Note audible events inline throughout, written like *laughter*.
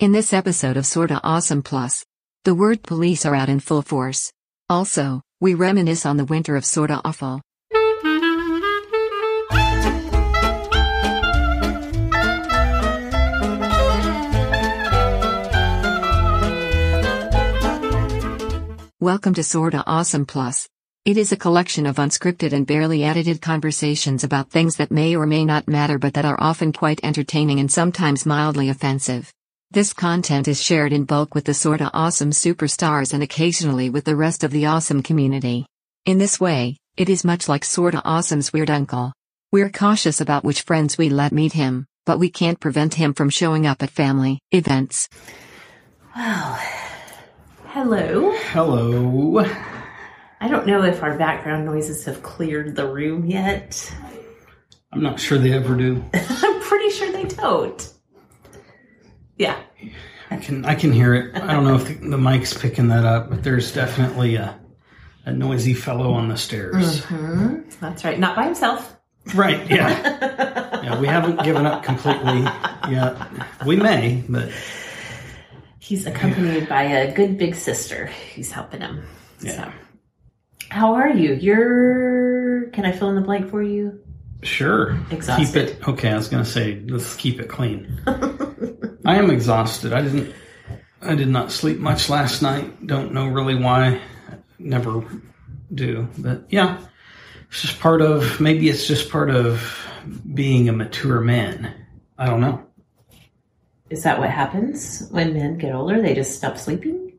In this episode of Sorta Awesome Plus, the word police are out in full force. Also, we reminisce on the winter of Sorta Awful. Welcome to Sorta Awesome Plus. It is a collection of unscripted and barely edited conversations about things that may or may not matter but that are often quite entertaining and sometimes mildly offensive. This content is shared in bulk with the sorta awesome superstars and occasionally with the rest of the awesome community. In this way, it is much like sorta awesome's weird uncle. We're cautious about which friends we let meet him, but we can't prevent him from showing up at family events. Well, hello. Hello. I don't know if our background noises have cleared the room yet. I'm not sure they ever do. *laughs* I'm pretty sure they don't. Yeah. I can I can hear it. I don't know if the, the mic's picking that up, but there's definitely a a noisy fellow on the stairs. hmm That's right. Not by himself. Right? Yeah. *laughs* Yeah. We haven't given up completely yet. We may, but He's accompanied by a good big sister who's helping him. Yeah. So. How are you? You're. Can I fill in the blank for you? sure. Exhausted. Keep it. Okay. I was gonna say let's keep it clean. *laughs* I am exhausted. I didn't. I did not sleep much last night. Don't know really why. Never do. But yeah, it's just part of. Maybe it's just part of being a mature man. I don't know. Is that what happens when men get older? They just stop sleeping?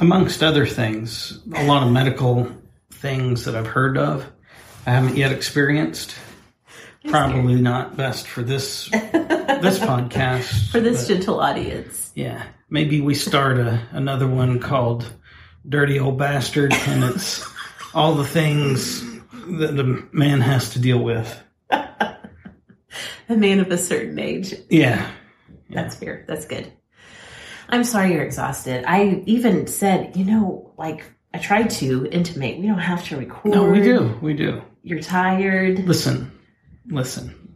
Amongst other things, a lot of medical things that I've heard of. I haven't yet experienced. *laughs* Probably not best for this this *laughs* podcast. For this but- gentle audience. Yeah, maybe we start a, another one called "Dirty Old Bastard," and it's *laughs* all the things that the man has to deal with. A man of a certain age. Yeah, That's fair. That's good. I'm sorry you're exhausted. I even said, you know, like I tried to intimate we don't have to record. no, we do, we do. You're tired. Listen, listen,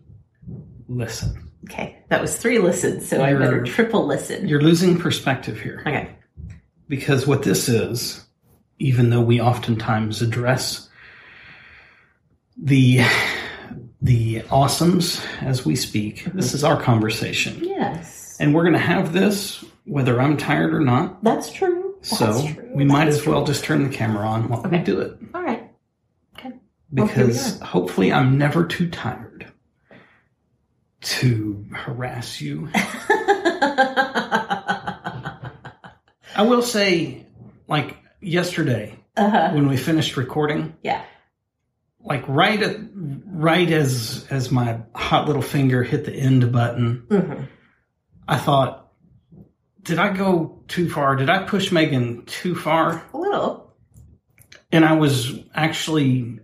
listen. Okay, that was three listens, so I You're- better triple listen. You're losing perspective here Okay. because what this is, even though we oftentimes address the the awesomes as we speak, this is our conversation. Yes, And we're going to have this whether I'm tired or not. that's true. That's So true. we might That's as well just turn the camera on while we do it. All right. Okay. Because hopefully I'm never too tired to harass you. *laughs* I will say, like yesterday uh-huh. when we finished recording, Yeah. like right at right as as my hot little finger hit the end button, hmm I thought, did I go too far? Did I push Megan too far? A little. And I was actually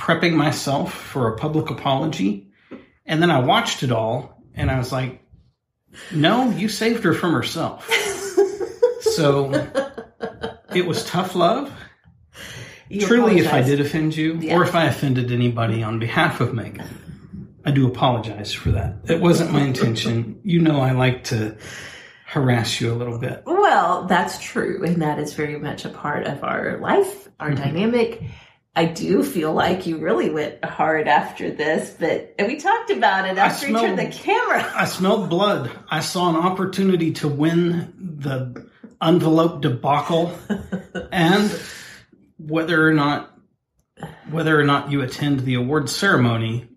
prepping myself for a public apology. And then I watched it all and I was like, no, you saved her from herself. *laughs* So it was tough love. You Truly, if I did offend you Yeah. or if I offended anybody on behalf of Megan, I do apologize for that. It wasn't my intention. You know, I like to harass you a little bit. Well, that's true, and that is very much a part of our life, our Mhm. dynamic. I do feel like you really went hard after this, but and we talked about it after you turned the camera. I smelled blood. I saw an opportunity to win the envelope debacle, and whether or not whether or not you attend the award ceremony,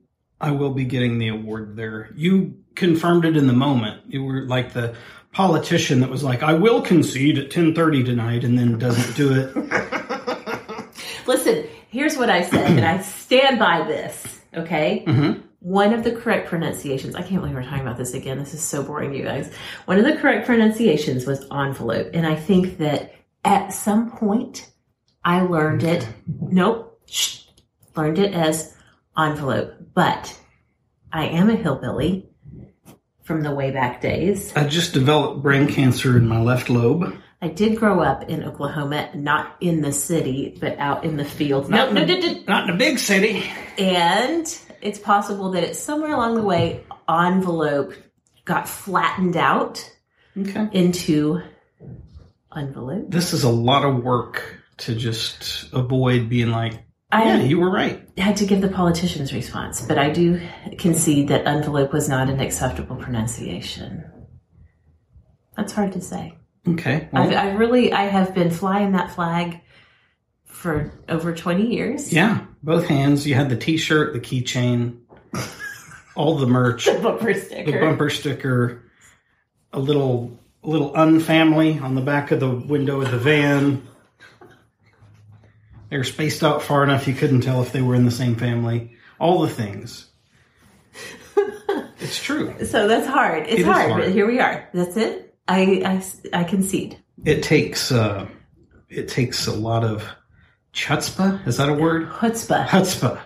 I will be getting the award there. You confirmed it in the moment. You were like the politician that was like, "I will concede at ten thirty tonight," and then doesn't do it. *laughs* Listen, here's what I said, and I *clears throat* stand by this. Okay, hmm one of the correct pronunciations. I can't believe we're talking about this again. This is so boring, you guys. One of the correct pronunciations was envelope, and I think that at some point I learned it. Nope, shh, learned it as envelope. But I am a hillbilly from the way back days. I just developed brain cancer in my left lobe. I did grow up in Oklahoma, not in the city, but out in the fields. No, Not no, in no, the- Not in a big city. And it's possible that it's somewhere along the way, envelope got flattened out Okay. into envelope. This is a lot of work to just avoid being like, I yeah, you were right. had to give the politician's response, but I do concede that envelope was not an acceptable pronunciation. That's hard to say. Okay. well, I've, I really, I have been flying that flag for over 20 years. yeah, both hands. You had the T-shirt, the keychain, all the merch, *laughs* The bumper sticker, the bumper sticker, a little a little unfamily on the back of the window of the van. They were spaced out far enough you couldn't tell if they were in the same family. All the things. it's true. *laughs* So that's hard. It's It hard, hard. but here we are. That's it. I, I, I concede. It takes uh, it takes a lot of chutzpah. Is that a word? Chutzpah. Chutzpah.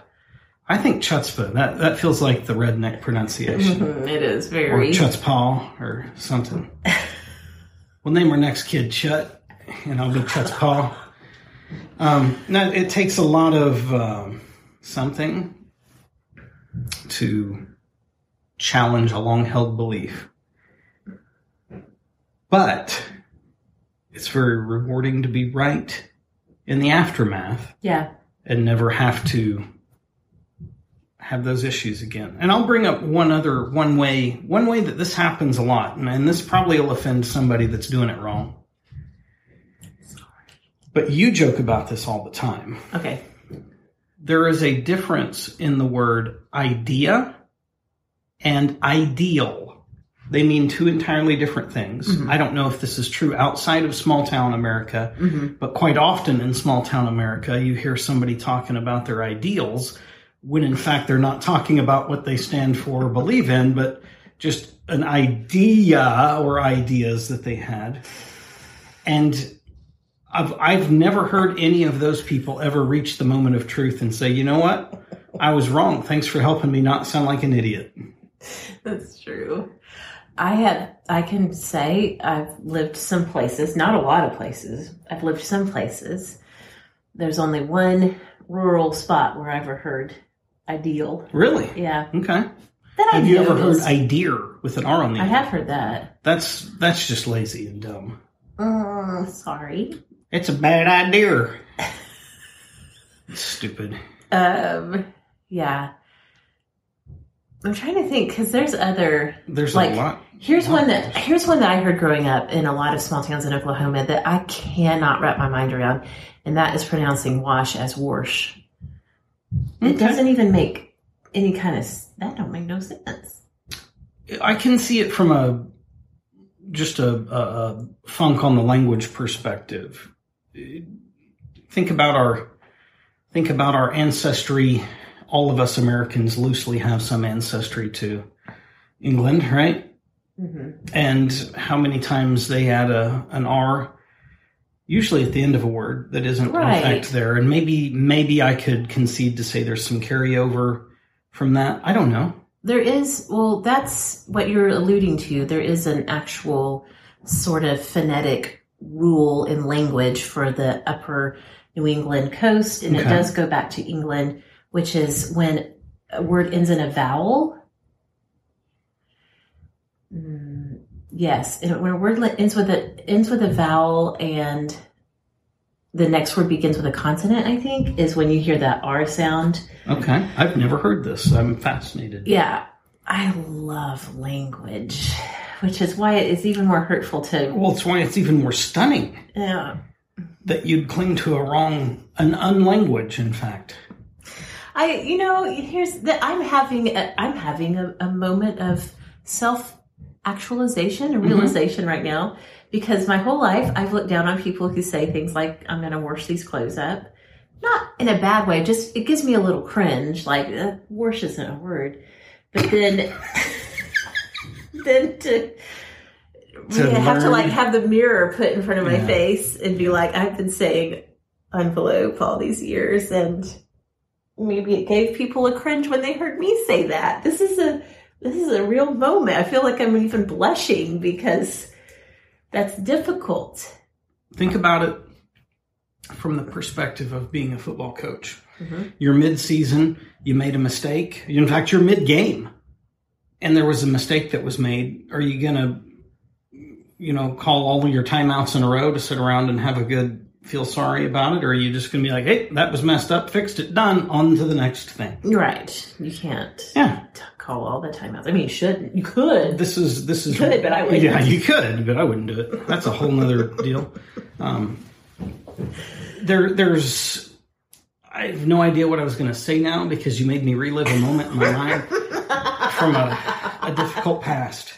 I think chutzpah. That that feels like the redneck pronunciation. Mhm, It is or very. Chutzpah or something. *laughs* we'll name our next kid Chut, and I'll be Chutzpah. Um, no, it takes a lot of um, something to challenge a long-held belief, but it's very rewarding to be right in the aftermath Yeah. and never have to have those issues again. And I'll bring up one other one way one way that this happens a lot, and, and this probably will offend somebody that's doing it wrong. But you joke about this all the time. Okay. There is a difference in the word idea and ideal. They mean two entirely different things. Mm-hmm. I don't know if this is true outside of small town America, mm-hmm. but quite often in small town America, you hear somebody talking about their ideals when in fact they're not talking about what they stand for or believe in, but just an idea or ideas that they had. And I've I've never heard any of those people ever reach the moment of truth and say, you know what? I was wrong. Thanks for helping me not sound like an idiot. That's true. I have, I can say I've lived some places, not a lot of places. I've lived some places. There's only one rural spot where I ever heard ideal. Really? Yeah. Okay. That I Have you ever heard idea with an R on the I end? have heard that. That's that's just lazy and dumb. Mm, sorry. It's a bad idea. *laughs* Stupid. Um, yeah. I'm trying to think because there's other. There's Like, a lot. Here's lot one that here's one that I heard growing up in a lot of small towns in Oklahoma that I cannot wrap my mind around, and that is pronouncing wash as wash. It doesn't even make any kind of that don't make no sense. I can see it from a just a, a, a funk on the language perspective. Think about our think about our ancestry. All of us Americans loosely have some ancestry to England, right? hmm And how many times they add a an R, usually at the end of a word that isn't Right. in fact there. And maybe maybe I could concede to say there's some carryover from that. I don't know. There is well, that's what you're alluding to. There is an actual sort of phonetic rule in language for the upper New England coast, and it does go back to England, which is when a word ends in a vowel. Mm, yes, and when a word ends with a ends with a vowel and the next word begins with a consonant, I think, is when you hear that R sound. Okay, I've never heard this. I'm fascinated. Yeah, I love language, which is why it is even more hurtful to. Well, it's why it's even more stunning Yeah, that you'd cling to a wrong, an unlanguage, in fact. I you know here's that I'm having a, I'm having a, a moment of self actualization and realization right now because my whole life I've looked down on people who say things like I'm going to wash these clothes up, not in a bad way, just it gives me a little cringe. Like uh, wash isn't a word, but then *laughs* then to. To yeah, have to like have the mirror put in front of my face and be like, I've been saying envelope all these years, and maybe it gave people a cringe when they heard me say that. This is a this is a real moment. I feel like I'm even blushing because that's difficult. Think about it from the perspective of being a football coach. Mhm. You're mid-season, you made a mistake. In fact, you're mid-game, and there was a mistake that was made. Are you gonna you know, call all of your timeouts in a row to sit around and have a good feel sorry about it, or are you just going to be like, hey, that was messed up, fixed it, done, on to the next thing? Right. You can't Yeah, call all the timeouts. I mean, you should. You could. this is this is Could, but I wouldn't. Yeah, you could, but I wouldn't do it. That's a whole nother deal. Um, there, there's. I have no idea what I was going to say now because you made me relive a moment in my mind from a, a difficult past.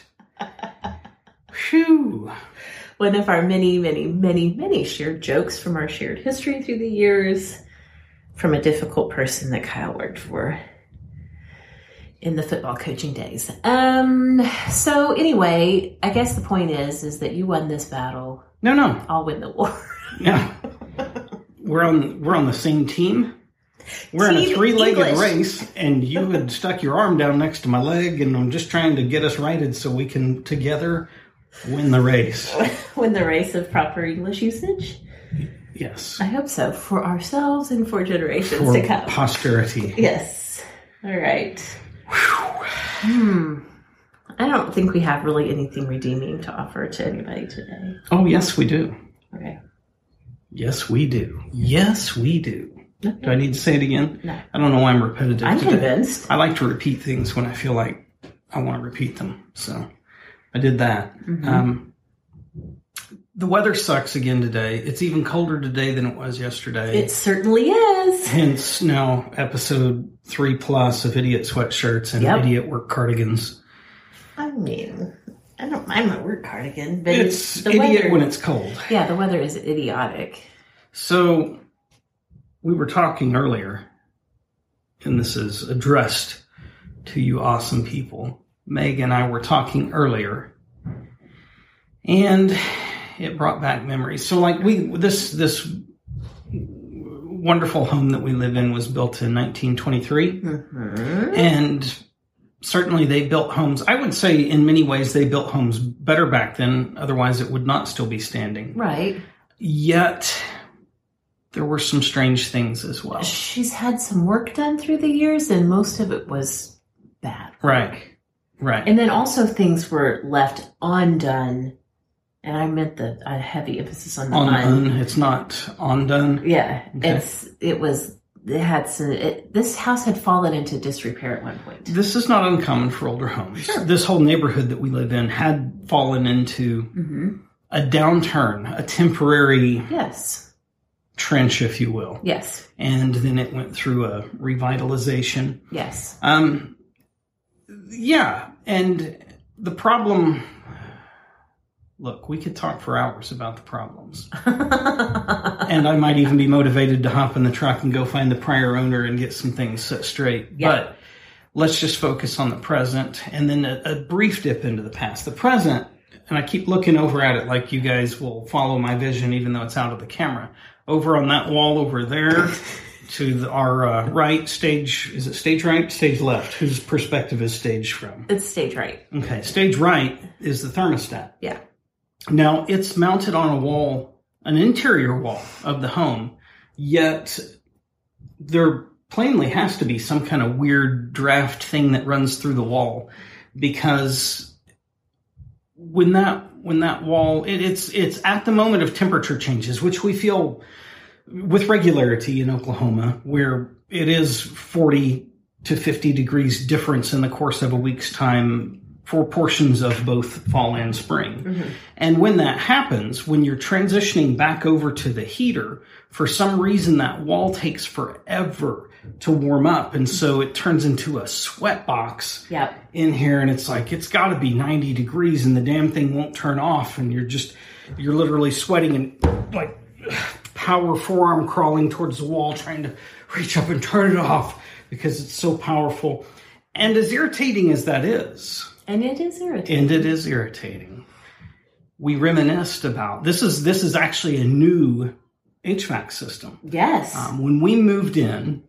Phew. One of our many, many, many, many shared jokes from our shared history through the years from a difficult person that Kyle worked for in the football coaching days. Um, so anyway, I guess the point is is that you won this battle. No, no, I'll win the war. yeah. We're on we're on the same team. We're in a three-legged English. race, and you had stuck your arm down next to my leg, and I'm just trying to get us righted so we can together win the race. *laughs* win the race of proper English usage. Yes, I hope so for ourselves and for generations for to come. posterity. Yes. All right. Hmm. I don't think we have really anything redeeming to offer to anybody today. Oh, yes, we do. Okay. Yes, we do. Yes, we do. Do I need to say it again? No. I don't know why I'm repetitive. I'm today. convinced. I like to repeat things when I feel like I want to repeat them. So I did that. Mm-hmm. Um, the weather sucks again today. It's even colder today than it was yesterday. It certainly is. Hence now episode three plus of idiot sweatshirts and Yep. idiot work cardigans. I mean, I don't mind my work cardigan, but It's it's the idiot weather. when it's cold. yeah, the weather is idiotic. So we were talking earlier, and this is addressed to you awesome people. Meg and I were talking earlier, and it brought back memories. So like we this this wonderful home that we live in was built in 1923 hmm and certainly they built homes i would say in many ways they built homes better back then otherwise it would not still be standing Right. Yet there were some strange things as well. She's had some work done through the years, and most of it was bad. Right. Right. And then also things were left undone, and I meant the a heavy emphasis on the on un. it's not undone. Yeah, Okay. it's it was it had some. It, this house had fallen into disrepair at one point. This is not uncommon for older homes. Sure. This whole neighborhood that we live in had fallen into hmm a downturn, a temporary Yes, trench, if you will. yes, And then it went through a revitalization. yes. Um, yeah, and the problem. Look, we could talk for hours about the problems. *laughs* and I might even be motivated to hop in the truck and go find the prior owner and get some things set straight. Yeah. But let's just focus on the present and then a, a brief dip into the past. The present, and I keep looking over at it like you guys will follow my vision even though it's out of the camera. Over on that wall over there *laughs* to the, our uh, right, stage, is it stage right? Stage left. Whose perspective is stage from? it's stage right. Okay, stage right is the thermostat. Yeah. Now it's mounted on a wall, an interior wall of the home, yet there plainly has to be some kind of weird draft thing that runs through the wall because when that when that wall it, it's it's at the moment of temperature changes which we feel with regularity in Oklahoma where it is 40 to 50 degrees difference in the course of a week's time for portions of both fall and spring. Mm-hmm. And when that happens, when you're transitioning back over to the heater, for some reason that wall takes forever to warm up. And so it turns into a sweat box Yep. in here. And it's like, it's got to be 90 degrees and the damn thing won't turn off. And you're just, you're literally sweating and like power forearm crawling towards the wall, trying to reach up and turn it off because it's so powerful. And as irritating as that is, And it is irritating. and it is irritating. We reminisced about this is this is actually a new HVAC system. yes. Um, when we moved in,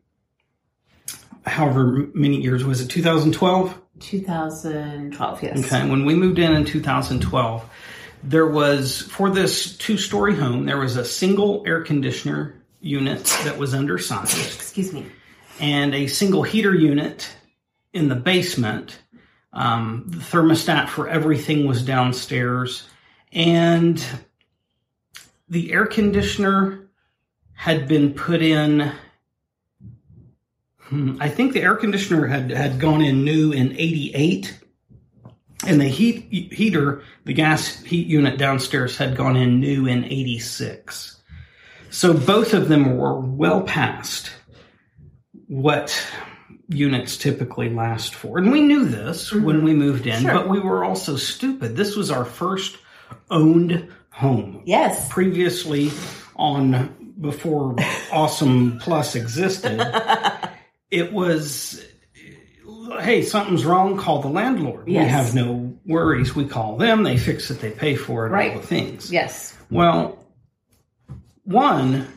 however many years was it? 2012. 2012. Yes. Okay, when we moved in in 2012, there was for this two-story home there was a single air conditioner unit that was undersized Excuse me. and a single heater unit in the basement. Um, the thermostat for everything was downstairs, and the air conditioner had been put in. hmm, I think the air conditioner had had gone in new in '88, and the heat heater, the gas heat unit downstairs, had gone in new in '86. So both of them were well past what units typically last for. And we knew this mm-hmm. when we moved in, Sure. but we were also stupid. This was our first owned home. Yes. Previously on before *laughs* Awesome Plus existed, *laughs* it was hey, something's wrong, call the landlord. We have no worries. We call them, they fix it, they pay for it, Right. all the things. Yes. Well, one,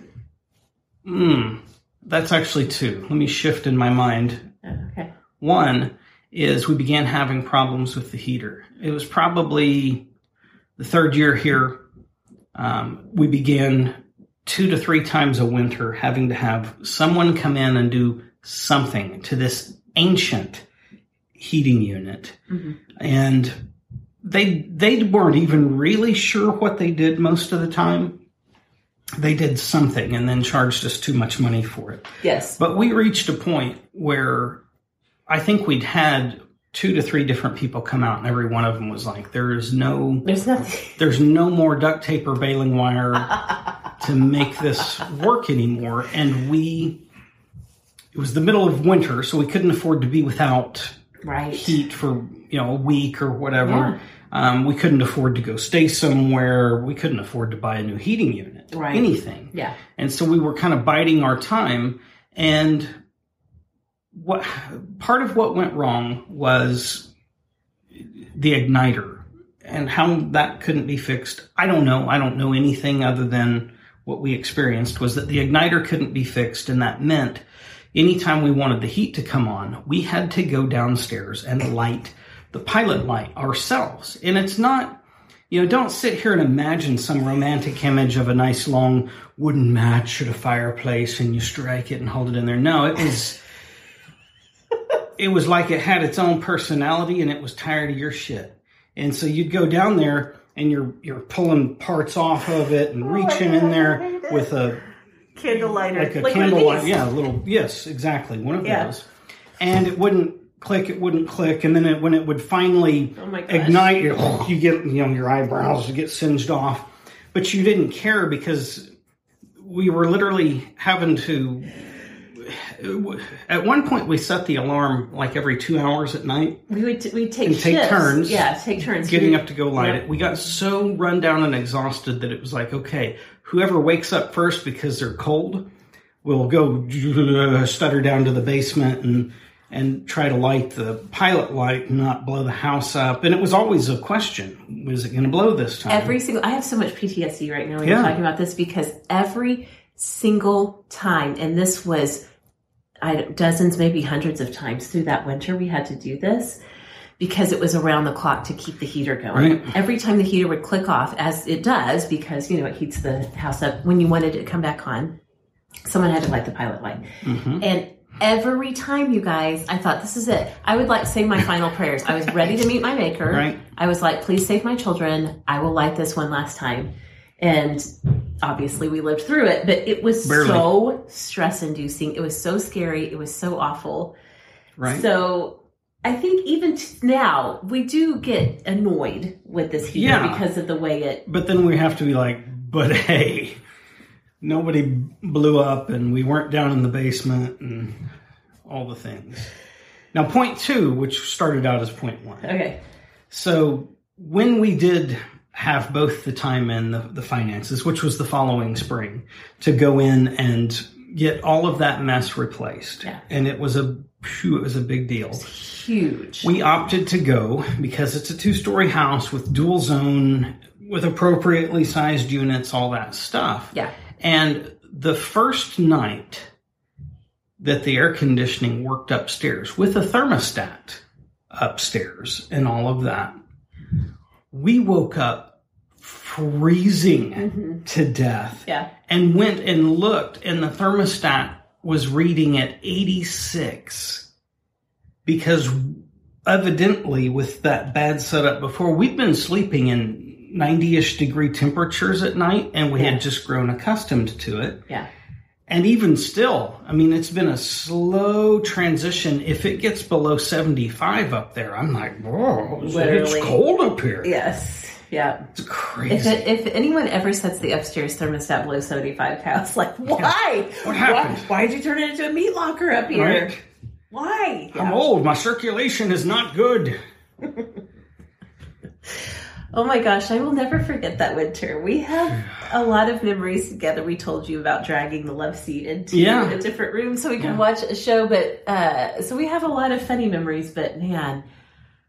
mm, that's actually two. Let me shift in my mind. Okay. One is we began having problems with the heater. It was probably the third year here. Um, we began two to three times a winter having to have someone come in and do something to this ancient heating unit. Mhm. And they they weren't even really sure what they did most of the time. They did something and then charged us too much money for it. Yes. But we reached a point where I think we'd had two to three different people come out, and every one of them was like, "There is no, There's nothing. *laughs* there's no more duct tape or baling wire *laughs* to make this work anymore." And we, it was the middle of winter, so we couldn't afford to be without Right. heat for you know a week or whatever. Yeah. Um, we couldn't afford to go stay somewhere. We couldn't afford to buy a new heating unit. Right. Anything. Yeah. And so we were kind of biding our time. And what part of what went wrong was the igniter and how that couldn't be fixed. I don't know. I don't know anything other than what we experienced was that the igniter couldn't be fixed. And that meant anytime we wanted the heat to come on, we had to go downstairs and light the pilot light ourselves. And it's not, you know, don't sit here and imagine some romantic image of a nice long wooden match at a fireplace and you strike it and hold it in there. No, it was it was like it had its own personality and it was tired of your shit. And so you'd go down there and you're you're pulling parts off of it and reaching in there with a Candle lighter. like a one of candlelight. these. Yeah, a little. Yes, exactly. One of Yeah. those. And it wouldn't click. It wouldn't click. And then it, when it would finally Oh ignite, you, you get you know your eyebrows get singed off. But you didn't care because we were literally having to. At one point, we set the alarm like every two hours at night, We would t- we'd take take turns Yeah, take turns. getting up to go light Yep. it. We got so run down and exhausted that it was like, okay, whoever wakes up first because they're cold will go *laughs* stutter down to the basement and and try to light the pilot light and not blow the house up. And it was always a question: Was it going to blow this time? Every single, I have so much PTSD right now when Yeah. you're talking about this because every single time, and this was I, dozens, maybe hundreds of times through that winter, we had to do this because it was around the clock to keep the heater going. Right. Every time the heater would click off, as it does, because you know it heats the house up. When you wanted it to come back on, someone had to light the pilot light, Mhm. and every time, you guys, I thought this is it. I would like say my final prayers. I was ready to meet my maker. Right. I was like, please save my children. I will light this one last time. And obviously we lived through it, but it was Barely. so stress inducing. It was so scary. It was so awful. Right. So I think even t- now we do get annoyed with this heater Yeah. because of the way it. but then we have to be like, but hey, nobody blew up and we weren't down in the basement and all the things. Now, point two, which started out as point one. Okay. So when we did have both the time and the, the finances, which was the following spring, to go in and get all of that mess replaced, Yeah. and it was a phew, it was a big deal. Huge. We opted to go because it's a two-story house with dual zone, with appropriately sized units, all that stuff. yeah. And the first night that the air conditioning worked upstairs with a thermostat upstairs and all of that, we woke up freezing hmm to death Yeah. and went and looked, and the thermostat was reading at 86 because evidently, with that bad setup before, we'd been sleeping in 90-ish degree temperatures at night and we Yeah. had just grown accustomed to it. Yeah. And even still, I mean, it's been a slow transition. If it gets below 75 up there, I'm like, whoa, it's cold up here. Yes. Yeah. It's If, crazy. it, if anyone ever sets the upstairs thermostat below 75 pounds, *laughs* like, why? What happened? Why, why'd you turn it into a meat locker up here? Right? Why? I'm Yeah. old. My circulation is not good. *laughs* Oh my gosh, I will never forget that winter. We have a lot of memories together. We told you about dragging the love seat into Yeah. a different room so we could Yeah. watch a show, but uh, so we have a lot of funny memories, but man,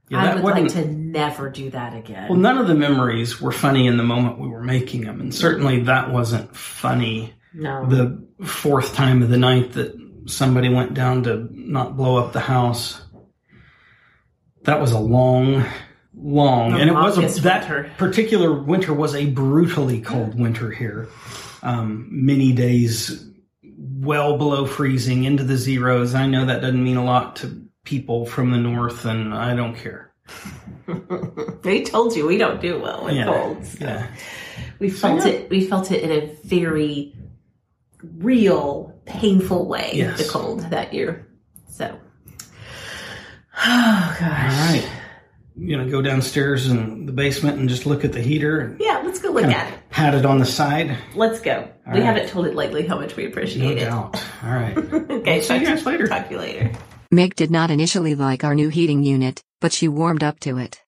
Yeah, I would like to never do that again. Well, none of the memories were funny in the moment we were making them, and certainly that wasn't funny. no. The fourth time of the night that somebody went down to not blow up the house. That was a long, long, The and it was a, that winter. particular winter was a brutally cold winter here. Um, many days well below freezing into the zeros. I know that doesn't mean a lot to people from the north, and I don't care. *laughs* they told you we don't do well with Yeah. colds. Yeah. We felt yeah. it. We felt it in a very real, painful way. Yes. The cold that year. So, oh *sighs* gosh. All right. You gonna go downstairs in the basement and just look at the heater and Yeah, let's go look at it. pat it on the side? Let's go. All we right. haven't told it lately how much we No appreciate it. doubt. All right. *laughs* okay, See you talk, guys later. Talk to you later. Meg did not initially like our new heating unit, but she warmed up to it.